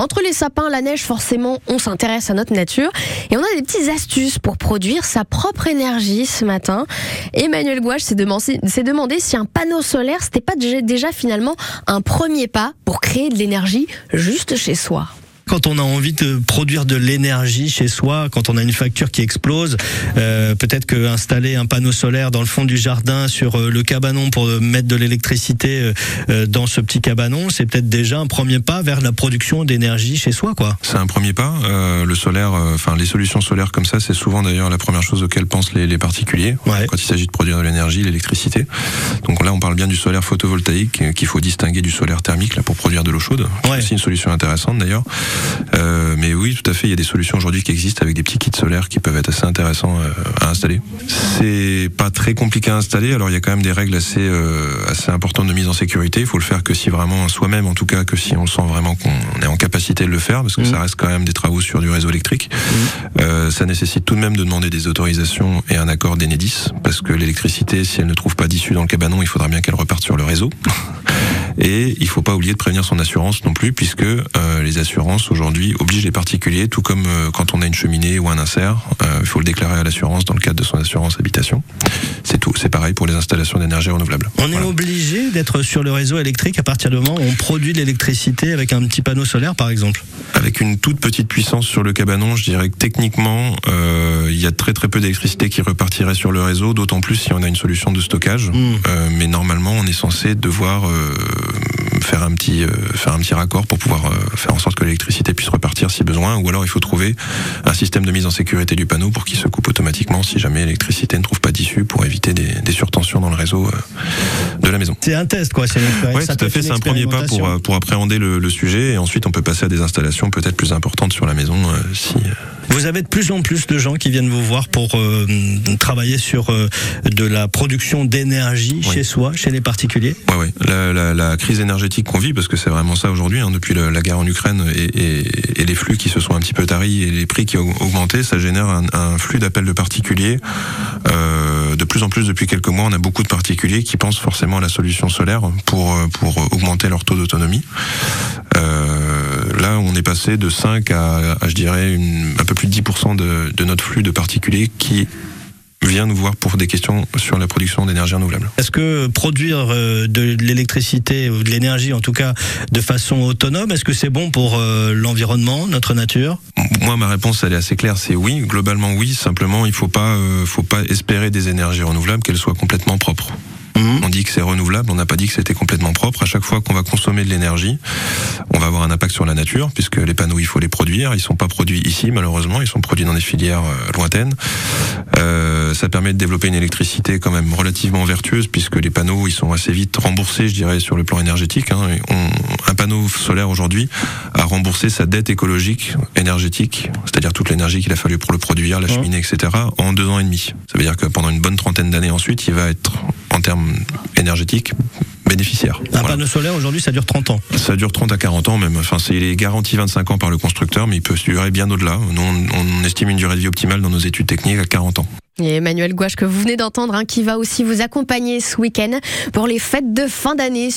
Entre les sapins, la neige, forcément, on s'intéresse à notre nature et on a des petites astuces pour produire sa propre énergie ce matin. Emmanuel Gouache s'est demandé, si un panneau solaire, c'était pas déjà finalement un premier pas pour créer de l'énergie juste chez soi quand on a envie de produire de l'énergie chez soi, quand on a une facture qui explose, euh, peut-être que installer un panneau solaire dans le fond du jardin sur euh, le cabanon pour mettre de l'électricité euh, dans ce petit cabanon, c'est peut-être déjà un premier pas vers la production d'énergie chez soi, quoi. C'est un premier pas. le solaire, enfin les solutions solaires comme ça, c'est souvent d'ailleurs la première chose auxquelles pensent les, particuliers quand il s'agit de produire de l'énergie, l'électricité. Donc là, on parle bien du solaire photovoltaïque qu'il faut distinguer du solaire thermique là pour produire de l'eau chaude. C'est aussi une solution intéressante d'ailleurs. Euh, mais oui, tout à fait, il y a des solutions aujourd'hui qui existent avec des petits kits solaires qui peuvent être assez intéressants euh, à installer. C'est pas très compliqué à installer, alors il y a quand même des règles assez, euh, assez importantes de mise en sécurité. Il faut le faire que si vraiment soi-même, en tout cas, que si on sent vraiment qu'on est en capacité de le faire, parce que mmh. ça reste quand même des travaux sur du réseau électrique. Mmh. ça nécessite tout de même de demander des autorisations et un accord d'Enedis, parce que l'électricité, si elle ne trouve pas d'issue dans le cabanon, il faudra bien qu'elle reparte sur le réseau. Et il faut pas oublier de prévenir son assurance non plus, puisque euh, les assurances aujourd'hui obligent les particuliers, tout comme euh, quand on a une cheminée ou un insert, euh, il faut le déclarer à l'assurance dans le cadre de son assurance habitation. C'est tout. C'est pareil pour les installations d'énergie renouvelable. On est obligé d'être sur le réseau électrique à partir du moment où on produit de l'électricité avec un petit panneau solaire, par exemple. Avec une toute petite puissance sur le cabanon, je dirais que techniquement, il y a très très peu d'électricité qui repartirait sur le réseau, d'autant plus si on a une solution de stockage. Mmh. mais normalement, on est censé devoir faire un petit euh, faire un petit raccord pour pouvoir euh, faire en sorte que l'électricité puisse repartir si besoin ou alors il faut trouver un système de mise en sécurité du panneau pour qu'il se coupe automatiquement si jamais l'électricité ne trouve pas d'issue pour éviter des, des, surtensions dans le réseau euh, de la maison. C'est un test quoi, c'est Oui, tout à fait, c'est un premier pas pour pour appréhender le, le, sujet et ensuite on peut passer à des installations peut-être plus importantes sur la maison si vous avez de plus en plus de gens qui viennent vous voir pour euh, travailler sur euh, de la production d'énergie chez soi, chez les particuliers? Oui, oui. La, la, la, crise énergétique qu'on vit, parce que c'est vraiment ça aujourd'hui, hein, depuis la, guerre en Ukraine et, et, et, les flux qui se sont un petit peu taris et les prix qui ont augmenté, ça génère un, un flux d'appels de particuliers. Euh, de plus en plus depuis quelques mois, on a beaucoup de particuliers qui pensent forcément à la solution solaire pour pour augmenter leur taux d'autonomie. Euh, là, on est passé de 5 à, à je dirais, une, un peu plus de 10% de, de notre flux de particuliers qui vient nous voir pour des questions sur la production d'énergie renouvelable. Est-ce que produire euh, de l'électricité ou de l'énergie en tout cas de façon autonome, est-ce que c'est bon pour euh, l'environnement, notre nature? Moi ma réponse elle est assez claire, c'est oui, globalement oui, simplement il faut pas faut pas espérer des énergies renouvelables qu'elles soient complètement propres. On dit que c'est renouvelable, on n'a pas dit que c'était complètement propre. À chaque fois qu'on va consommer de l'énergie, on va avoir un impact sur la nature, puisque les panneaux, il faut les produire. Ils sont pas produits ici, malheureusement. Ils sont produits dans des filières euh, lointaines. Euh, ça permet de développer une électricité quand même relativement vertueuse, puisque les panneaux, ils sont assez vite remboursés, je dirais, sur le plan énergétique. Hein. un panneau solaire aujourd'hui a remboursé sa dette écologique, énergétique, c'est-à-dire toute l'énergie qu'il a fallu pour le produire, la cheminée, etc., en deux ans et demi. Ça veut dire que pendant une bonne trentaine d'années ensuite, il va être termes énergétiques bénéficiaires. Un panneau solaire aujourd'hui ça dure 30 ans Ça dure 30 à 40 ans même. Enfin, c'est, il est garanti 25 ans par le constructeur, mais il peut durer bien au-delà. Nous, on, estime une durée de vie optimale dans nos études techniques à 40 ans. Et Emmanuel Gouache que vous venez d'entendre, hein, qui va aussi vous accompagner ce week-end pour les fêtes de fin d'année.